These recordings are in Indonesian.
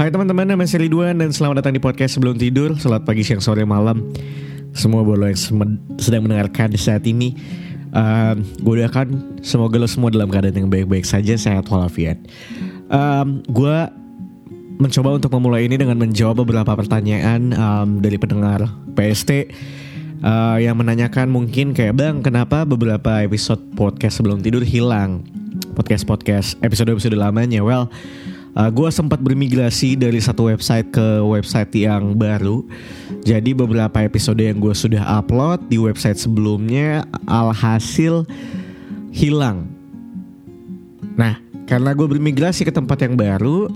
Hai teman-teman, nama saya Ridwan dan selamat datang di podcast sebelum tidur. Selamat pagi, siang, sore, malam. Semua bolo yang sedang mendengarkan saat ini. Um, gue doakan semoga lo semua dalam keadaan yang baik-baik saja, sehat walafiat. Um, gue mencoba untuk memulai ini dengan menjawab beberapa pertanyaan um, dari pendengar PST uh, yang menanyakan mungkin kayak bang kenapa beberapa episode podcast sebelum tidur hilang podcast podcast episode episode lamanya well uh, gue sempat bermigrasi dari satu website ke website yang baru. Jadi beberapa episode yang gue sudah upload di website sebelumnya alhasil hilang. Nah, karena gue bermigrasi ke tempat yang baru,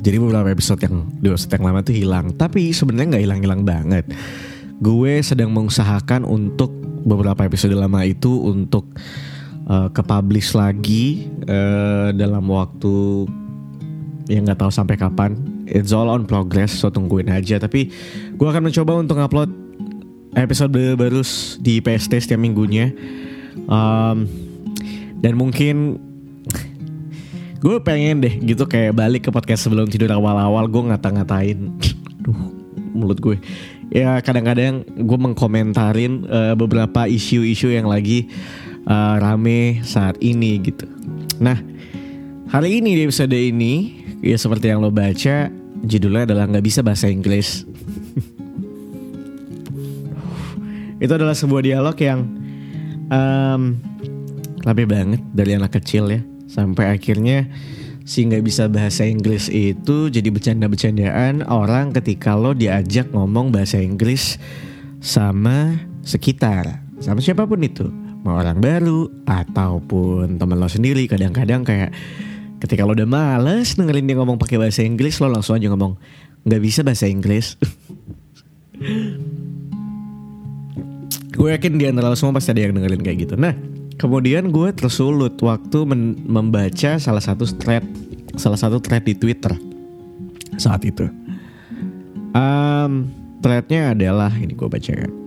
jadi beberapa episode yang di website yang lama tuh hilang. Tapi sebenarnya nggak hilang-hilang banget. Gue sedang mengusahakan untuk beberapa episode lama itu untuk uh, ke publish lagi uh, dalam waktu yang nggak tahu sampai kapan. It's all on progress, so tungguin aja. Tapi gue akan mencoba untuk upload episode baru di PST setiap minggunya. Um, dan mungkin gue pengen deh gitu kayak balik ke podcast sebelum tidur awal-awal gue ngata-ngatain, duh mulut gue. Ya kadang-kadang gue mengkomentarin uh, beberapa isu-isu yang lagi uh, rame saat ini gitu. Nah, hari ini di episode ini, ya seperti yang lo baca, judulnya adalah nggak bisa bahasa Inggris. Itu adalah sebuah dialog yang um, lebih banget dari anak kecil ya, sampai akhirnya si nggak bisa bahasa Inggris itu jadi bercanda-bercandaan orang ketika lo diajak ngomong bahasa Inggris sama sekitar, sama siapa pun itu mau orang baru ataupun teman lo sendiri kadang-kadang kayak ketika lo udah males dengerin dia ngomong pakai bahasa Inggris lo langsung aja ngomong nggak bisa bahasa Inggris. Gue yakin di antara lo semua pasti ada yang dengerin kayak gitu. Nah kemudian gue tersulut waktu membaca salah satu thread salah satu thread di Twitter saat itu. Um, threadnya adalah ini gue bacakan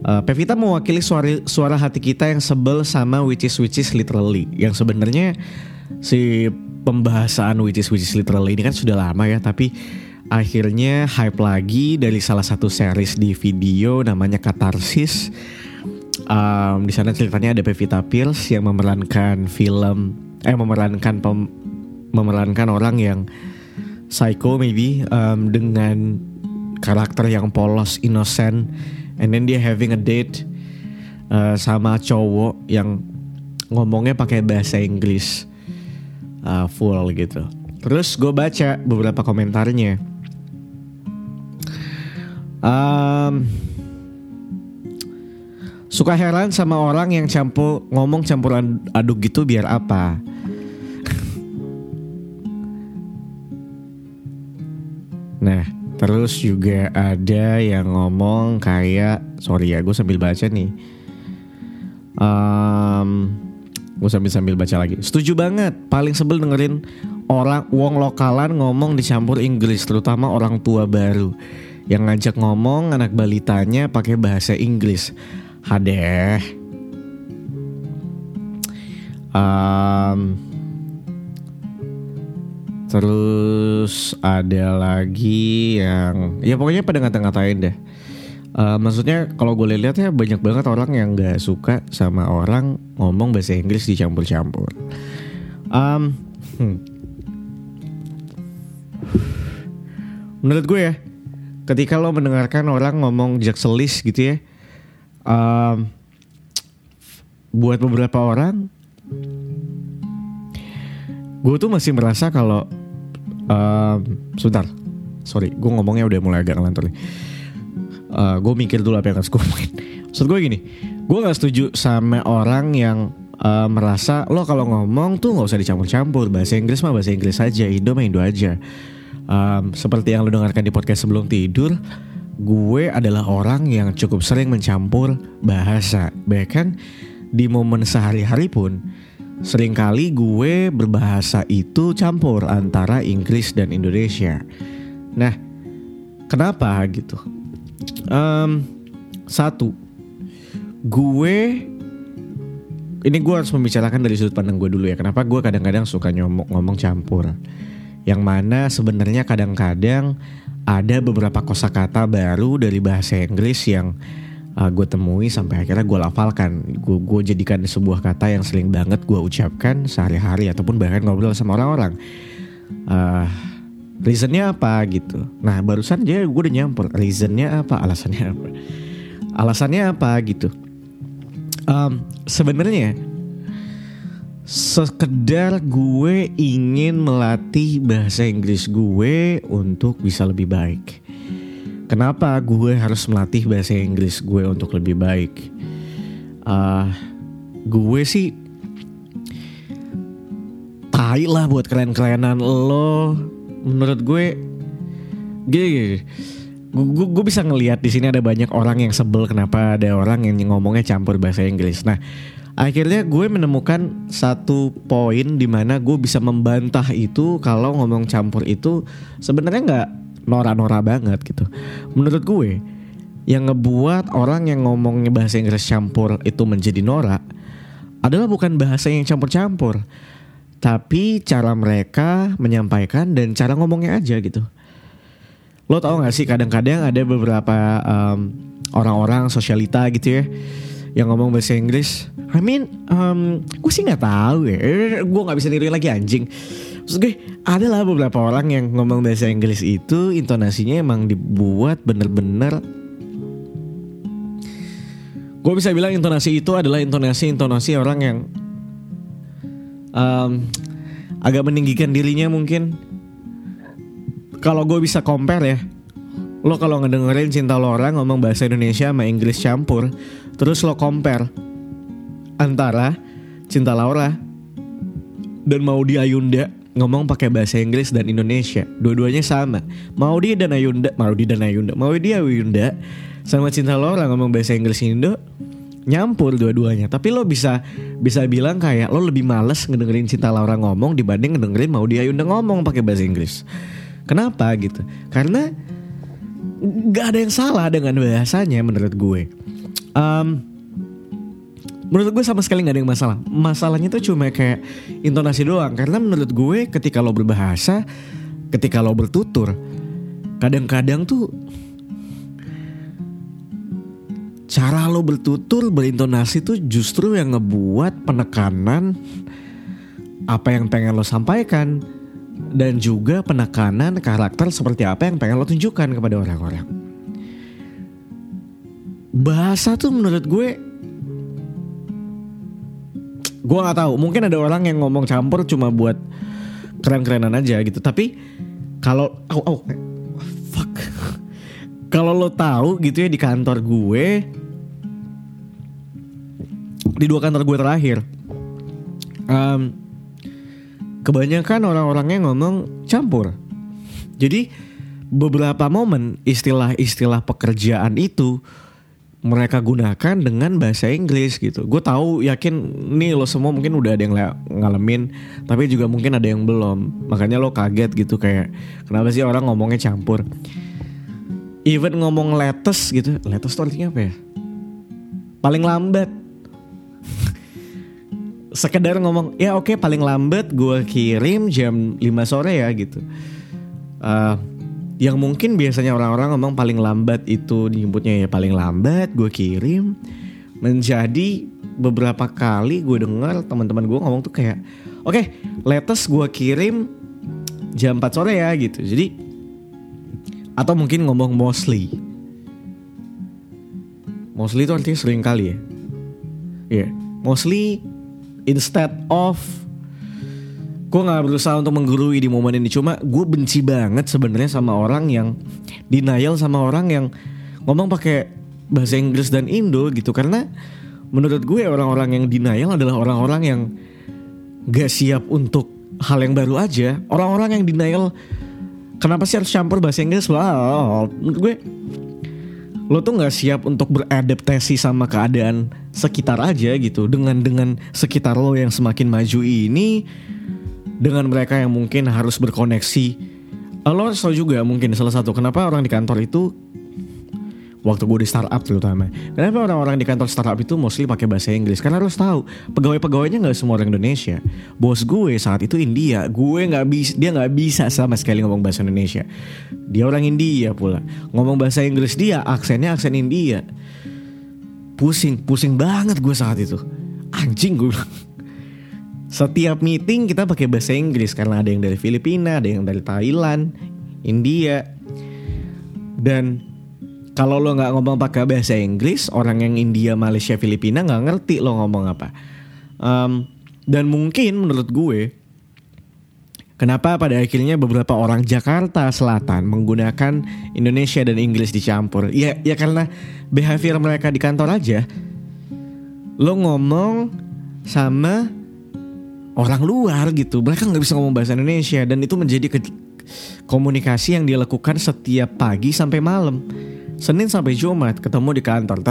Uh, Pevita mewakili suara, suara hati kita yang sebel sama which is which is literally yang sebenarnya si pembahasan which is which is literally ini kan sudah lama ya tapi akhirnya hype lagi dari salah satu series di video namanya Katarsis. Um, di sana ceritanya ada Pevita Pierce yang memerankan film eh memerankan pem, memerankan orang yang psycho maybe um, dengan karakter yang polos, innocent and then dia having a date uh, sama cowok yang ngomongnya pakai bahasa Inggris uh, full gitu. Terus gue baca beberapa komentarnya. Um, suka heran sama orang yang campur ngomong campuran aduk gitu biar apa? nah, Terus juga ada yang ngomong kayak sorry ya gue sambil baca nih. Um, gue sambil sambil baca lagi. Setuju banget. Paling sebel dengerin orang wong lokalan ngomong dicampur Inggris, terutama orang tua baru yang ngajak ngomong anak balitanya pakai bahasa Inggris. Hadeh. Um, Terus ada lagi yang ya pokoknya pada ngata-ngatain deh. Uh, maksudnya kalau gue lihat ya banyak banget orang yang gak suka sama orang ngomong bahasa Inggris dicampur-campur. Um, hmm. Menurut gue ya, ketika lo mendengarkan orang ngomong jakselis gitu ya, um, buat beberapa orang, gue tuh masih merasa kalau uh, sebentar. Sorry gue ngomongnya udah mulai agak ngelantur nih. Uh, gue mikir dulu apa yang harus gue ngomongin. Maksud gue gini gue gak setuju sama orang yang uh, merasa lo kalau ngomong tuh nggak usah dicampur-campur bahasa Inggris mah bahasa Inggris aja Indo mah Indo aja. Um, seperti yang lo dengarkan di podcast sebelum tidur gue adalah orang yang cukup sering mencampur bahasa. Bahkan di momen sehari-hari pun Seringkali gue berbahasa itu campur antara Inggris dan Indonesia. Nah, kenapa gitu? Um, satu, gue ini gue harus membicarakan dari sudut pandang gue dulu ya. Kenapa gue kadang-kadang suka nyomok ngomong campur? Yang mana sebenarnya kadang-kadang ada beberapa kosakata baru dari bahasa Inggris yang uh, gue temui sampai akhirnya gue lafalkan. Gue jadikan sebuah kata yang sering banget gue ucapkan sehari-hari ataupun bahkan ngobrol sama orang-orang. Uh, reasonnya apa gitu. Nah barusan dia gue udah nyampur reasonnya apa, alasannya apa, alasannya apa gitu. Um, Sebenarnya sekedar gue ingin melatih bahasa Inggris gue untuk bisa lebih baik. Kenapa gue harus melatih bahasa Inggris gue untuk lebih baik? Uh, gue sih tai lah buat kalian-kalianan lo. Menurut gue, gini, gue, gue bisa ngelihat di sini ada banyak orang yang sebel kenapa ada orang yang ngomongnya campur bahasa Inggris. Nah, akhirnya gue menemukan satu poin di mana gue bisa membantah itu kalau ngomong campur itu sebenarnya nggak nora-nora banget gitu. Menurut gue yang ngebuat orang yang ngomongnya bahasa Inggris campur itu menjadi norak adalah bukan bahasa yang campur-campur, tapi cara mereka menyampaikan dan cara ngomongnya aja gitu. Lo tau gak sih kadang-kadang ada beberapa um, orang-orang sosialita gitu ya yang ngomong bahasa Inggris. I mean, um, gue sih nggak tahu ya. Gue nggak bisa niruin lagi anjing. Terus gue ada lah beberapa orang yang ngomong bahasa Inggris itu intonasinya emang dibuat bener-bener. Gue bisa bilang intonasi itu adalah intonasi-intonasi orang yang um, agak meninggikan dirinya mungkin. Kalau gue bisa compare ya, lo kalau ngedengerin cinta lo orang ngomong bahasa Indonesia sama Inggris campur, terus lo compare antara cinta Laura dan Maudi Ayunda ngomong pakai bahasa Inggris dan Indonesia, dua-duanya sama. Maudi dan Ayunda, Maudi dan Ayunda, Maudi Ayunda sama cinta Laura ngomong bahasa Inggris Indo nyampur dua-duanya. Tapi lo bisa bisa bilang kayak lo lebih males ngedengerin cinta Laura ngomong dibanding ngedengerin Maudi Ayunda ngomong pakai bahasa Inggris. Kenapa gitu? Karena nggak ada yang salah dengan bahasanya menurut gue. Um, menurut gue sama sekali nggak ada yang masalah. Masalahnya tuh cuma kayak intonasi doang. Karena menurut gue ketika lo berbahasa, ketika lo bertutur, kadang-kadang tuh cara lo bertutur berintonasi tuh justru yang ngebuat penekanan apa yang pengen lo sampaikan dan juga penekanan karakter seperti apa yang pengen lo tunjukkan kepada orang-orang. Bahasa tuh menurut gue gue nggak tahu. Mungkin ada orang yang ngomong campur cuma buat keren-kerenan aja gitu. Tapi kalau oh, oh fuck. Kalau lo tahu gitu ya di kantor gue di dua kantor gue terakhir um, kebanyakan orang-orangnya ngomong campur. Jadi beberapa momen istilah-istilah pekerjaan itu mereka gunakan dengan bahasa Inggris gitu. Gue tahu yakin nih lo semua mungkin udah ada yang ngalamin, tapi juga mungkin ada yang belum. Makanya lo kaget gitu kayak kenapa sih orang ngomongnya campur. Even ngomong latest gitu, latest tuh artinya apa ya? Paling lambat sekedar ngomong ya oke okay, paling lambat gue kirim jam 5 sore ya gitu uh, yang mungkin biasanya orang-orang ngomong paling lambat itu nyebutnya ya paling lambat gue kirim. Menjadi beberapa kali gue dengar teman-teman gue ngomong tuh kayak oke okay, latest gue kirim jam 4 sore ya gitu. Jadi atau mungkin ngomong mostly. Mostly itu artinya sering kali ya. Iya, yeah. mostly instead of gue nggak berusaha untuk menggurui di momen ini. Cuma gue benci banget sebenarnya sama orang yang denial sama orang yang ngomong pakai bahasa Inggris dan Indo gitu. Karena menurut gue orang-orang yang denial adalah orang-orang yang gak siap untuk hal yang baru aja. Orang-orang yang denial kenapa sih harus campur bahasa Inggris? Lah menurut gue lo tuh nggak siap untuk beradaptasi sama keadaan sekitar aja gitu. Dengan dengan sekitar lo yang semakin maju ini dengan mereka yang mungkin harus berkoneksi lo harus tahu juga mungkin salah satu kenapa orang di kantor itu waktu gue di startup terutama. Kenapa orang-orang di kantor startup itu mostly pakai bahasa Inggris? Karena harus tahu pegawai-pegawainya nggak semua orang Indonesia. Bos gue saat itu India, gue nggak bisa, dia nggak bisa sama sekali ngomong bahasa Indonesia. Dia orang India pula, ngomong bahasa Inggris dia aksennya aksen India. Pusing, pusing banget gue saat itu. Anjing gue. Setiap meeting kita pakai bahasa Inggris karena ada yang dari Filipina, ada yang dari Thailand, India. Dan kalau lo nggak ngomong pakai bahasa Inggris, orang yang India, Malaysia, Filipina nggak ngerti lo ngomong apa. Um, dan mungkin menurut gue, kenapa pada akhirnya beberapa orang Jakarta Selatan menggunakan Indonesia dan Inggris dicampur? Ya, ya karena behavior mereka di kantor aja. Lo ngomong sama orang luar gitu, mereka nggak bisa ngomong bahasa Indonesia dan itu menjadi komunikasi yang dilakukan setiap pagi sampai malam Senin sampai Jumat ketemu di kantor.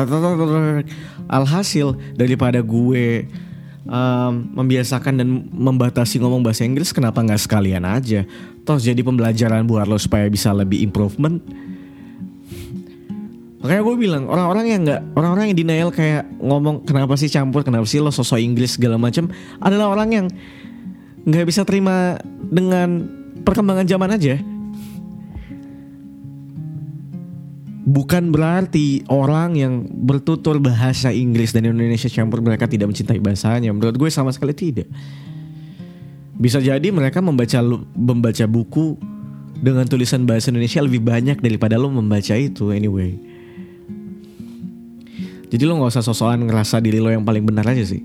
Alhasil daripada gue um, membiasakan dan membatasi ngomong bahasa Inggris, kenapa nggak sekalian aja? Toh jadi pembelajaran buat lo supaya bisa lebih improvement. Makanya gue bilang orang-orang yang nggak orang-orang yang denial kayak ngomong kenapa sih campur, kenapa sih lo sosok Inggris segala macam adalah orang yang nggak bisa terima dengan perkembangan zaman aja. bukan berarti orang yang bertutur bahasa Inggris dan Indonesia campur mereka tidak mencintai bahasanya. Menurut gue sama sekali tidak. Bisa jadi mereka membaca membaca buku dengan tulisan bahasa Indonesia lebih banyak daripada lo membaca itu anyway. Jadi lo nggak usah sosokan ngerasa diri lo yang paling benar aja sih.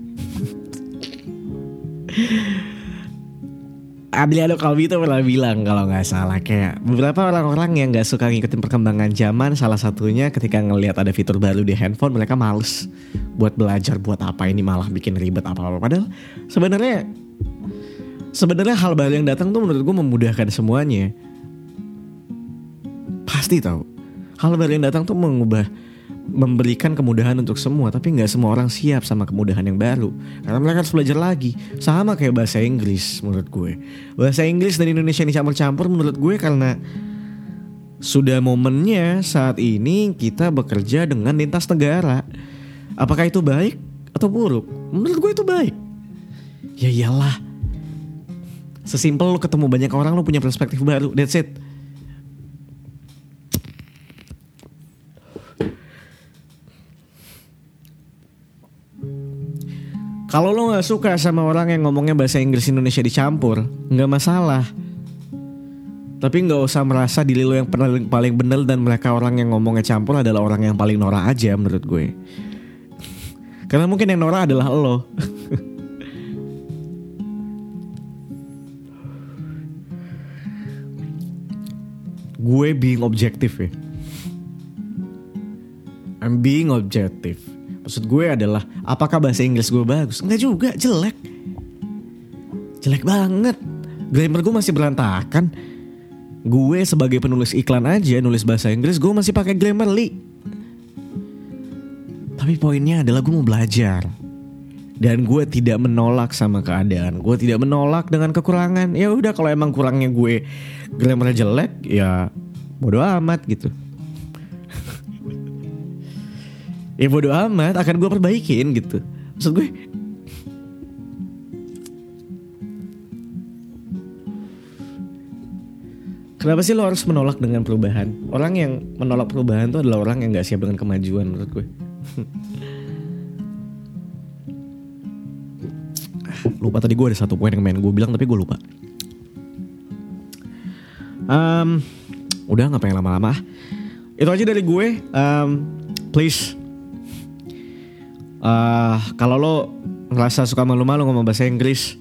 Adriano Kalbi itu pernah bilang kalau nggak salah kayak beberapa orang-orang yang nggak suka ngikutin perkembangan zaman salah satunya ketika ngelihat ada fitur baru di handphone mereka males buat belajar buat apa ini malah bikin ribet apa apa. Padahal sebenarnya sebenarnya hal baru yang datang tuh menurut gue memudahkan semuanya. Pasti tahu hal baru yang datang tuh mengubah memberikan kemudahan untuk semua tapi nggak semua orang siap sama kemudahan yang baru. Karena mereka harus belajar lagi. Sama kayak bahasa Inggris menurut gue. Bahasa Inggris dan Indonesia ini campur-campur menurut gue karena sudah momennya saat ini kita bekerja dengan lintas negara. Apakah itu baik atau buruk? Menurut gue itu baik. Ya iyalah. Sesimpel lo ketemu banyak orang lo punya perspektif baru. That's it Kalau lo nggak suka sama orang yang ngomongnya bahasa Inggris Indonesia dicampur, nggak masalah. Tapi nggak usah merasa diri lo yang paling paling bener dan mereka orang yang ngomongnya campur adalah orang yang paling norak aja menurut gue. Karena mungkin yang norak adalah lo. gue being objektif ya. I'm being objective. Maksud gue adalah apakah bahasa Inggris gue bagus? Enggak juga, jelek. Jelek banget. Grammar gue masih berantakan. Gue sebagai penulis iklan aja nulis bahasa Inggris gue masih pakai Grammarly. Tapi poinnya adalah gue mau belajar. Dan gue tidak menolak sama keadaan. Gue tidak menolak dengan kekurangan. Ya udah kalau emang kurangnya gue grammarnya jelek ya bodo amat gitu. Ya bodo amat akan gue perbaikin gitu maksud gue Kenapa sih lo harus menolak dengan perubahan? Orang yang menolak perubahan itu adalah orang yang gak siap dengan kemajuan menurut gue. lupa tadi gue ada satu poin yang main gue bilang tapi gue lupa. Um, udah nggak pengen lama-lama. Itu aja dari gue. Um, please uh, kalau lo ngerasa suka malu-malu ngomong bahasa Inggris,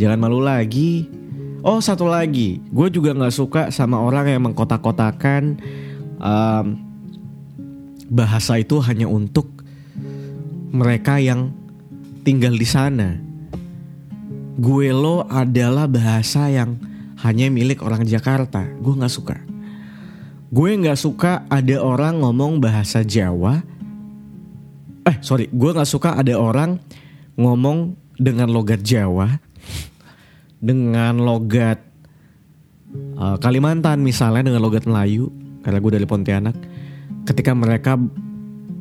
jangan malu lagi. Oh satu lagi, gue juga nggak suka sama orang yang mengkotak-kotakan um, bahasa itu hanya untuk mereka yang tinggal di sana. Gue lo adalah bahasa yang hanya milik orang Jakarta. Gue nggak suka. Gue nggak suka ada orang ngomong bahasa Jawa eh sorry gue nggak suka ada orang ngomong dengan logat Jawa dengan logat uh, Kalimantan misalnya dengan logat Melayu karena gue dari Pontianak ketika mereka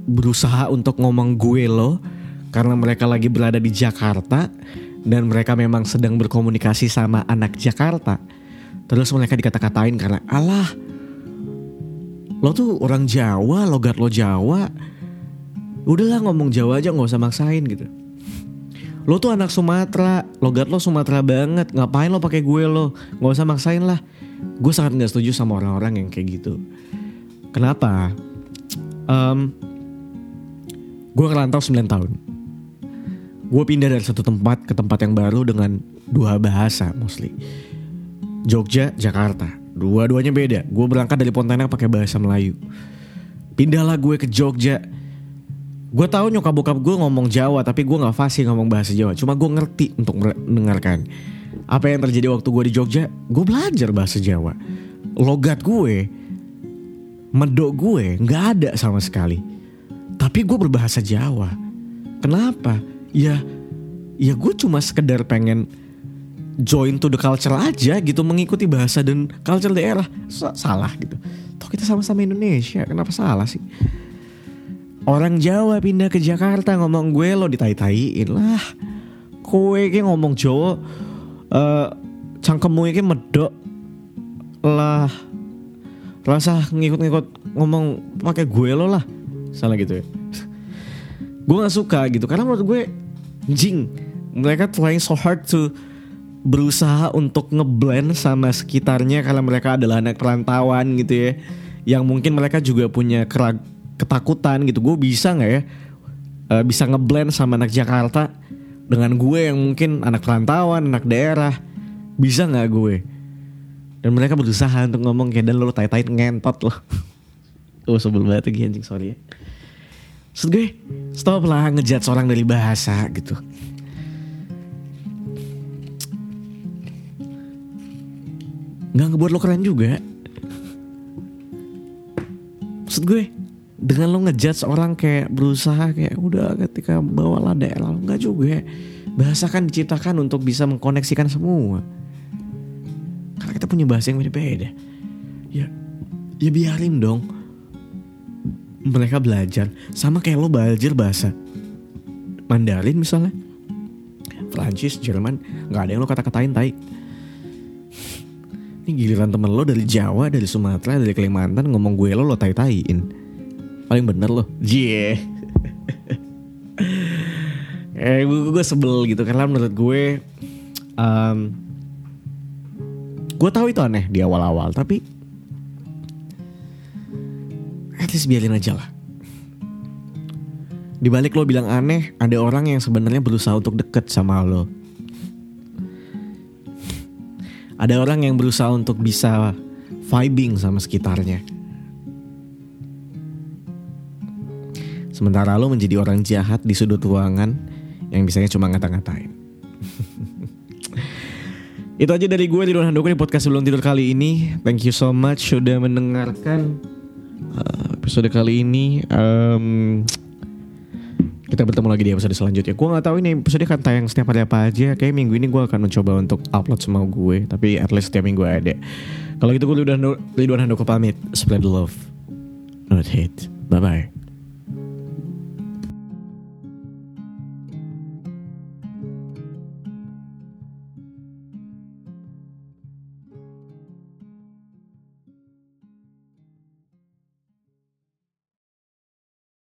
berusaha untuk ngomong gue lo karena mereka lagi berada di Jakarta dan mereka memang sedang berkomunikasi sama anak Jakarta. Terus mereka dikata-katain karena Allah lo tuh orang Jawa, logat lo Jawa. Udahlah ngomong Jawa aja nggak usah maksain gitu. Lo tuh anak Sumatera, logat lo Sumatera banget. Ngapain lo pakai gue lo? Nggak usah maksain lah. Gue sangat nggak setuju sama orang-orang yang kayak gitu. Kenapa? Um, gue ngerantau 9 tahun. Gue pindah dari satu tempat ke tempat yang baru dengan dua bahasa mostly. Jogja, Jakarta. Dua-duanya beda. Gue berangkat dari Pontianak pakai bahasa Melayu. Pindahlah gue ke Jogja. Gue tahu nyokap bokap gue ngomong Jawa, tapi gue nggak fasih ngomong bahasa Jawa. Cuma gue ngerti untuk mendengarkan. Apa yang terjadi waktu gue di Jogja? Gue belajar bahasa Jawa. Logat gue, medok gue nggak ada sama sekali. Tapi gue berbahasa Jawa. Kenapa? Ya, ya gue cuma sekedar pengen join to the culture aja gitu mengikuti bahasa dan culture daerah salah gitu toh kita sama-sama Indonesia kenapa salah sih orang Jawa pindah ke Jakarta ngomong gue lo ditai-taiin lah. Kowe ki ngomong Jawa uh, cangkemmu iki medok lah. Rasa ngikut-ngikut ngomong pakai gue lo lah. Salah gitu ya. Gue gak suka gitu karena menurut gue jing mereka trying so hard to berusaha untuk ngeblend sama sekitarnya karena mereka adalah anak perantauan gitu ya. Yang mungkin mereka juga punya kerag ketakutan gitu. Gue bisa nggak ya uh, bisa ngeblend sama anak Jakarta dengan gue yang mungkin anak perantauan anak daerah? Bisa nggak gue? Dan mereka berusaha untuk ngomong kayak dan lo tai tai ngentot loh oh sebel banget lagi anjing sorry ya. Maksud gue stop lah ngejat seorang dari bahasa gitu. Nggak ngebuat lo keren juga. Maksud gue dengan lo ngejudge orang kayak berusaha kayak udah ketika bawa daerah lo nggak juga bahasa kan diciptakan untuk bisa mengkoneksikan semua. Karena kita punya bahasa yang beda-beda ya ya biarin dong. Mereka belajar. Sama kayak lo belajar bahasa Mandarin misalnya. Prancis, Jerman nggak ada yang lo kata-katain tai. Ini giliran temen lo dari Jawa, dari Sumatera, dari Kalimantan ngomong gue lo lo tai-taiin. Paling bener lo. Jie. eh gue, gue sebel gitu karena menurut gue um, gue tahu itu aneh di awal-awal tapi at least biarin aja lah. Di balik lo bilang aneh, ada orang yang sebenarnya berusaha untuk deket sama lo ada orang yang berusaha untuk bisa vibing sama sekitarnya. Sementara lo menjadi orang jahat di sudut ruangan yang bisanya cuma ngata-ngatain. Itu aja dari gue Ridwan Handoko di podcast sebelum tidur kali ini. Thank you so much sudah mendengarkan uh, episode kali ini. Um, kita bertemu lagi di episode selanjutnya. Gue nggak tahu ini episode akan tayang setiap hari apa aja. Kayak minggu ini gue akan mencoba untuk upload semua gue. Tapi at least setiap minggu ada. Kalau gitu gue udah Ridwan Handoko pamit. Spread love, not hate. Bye bye.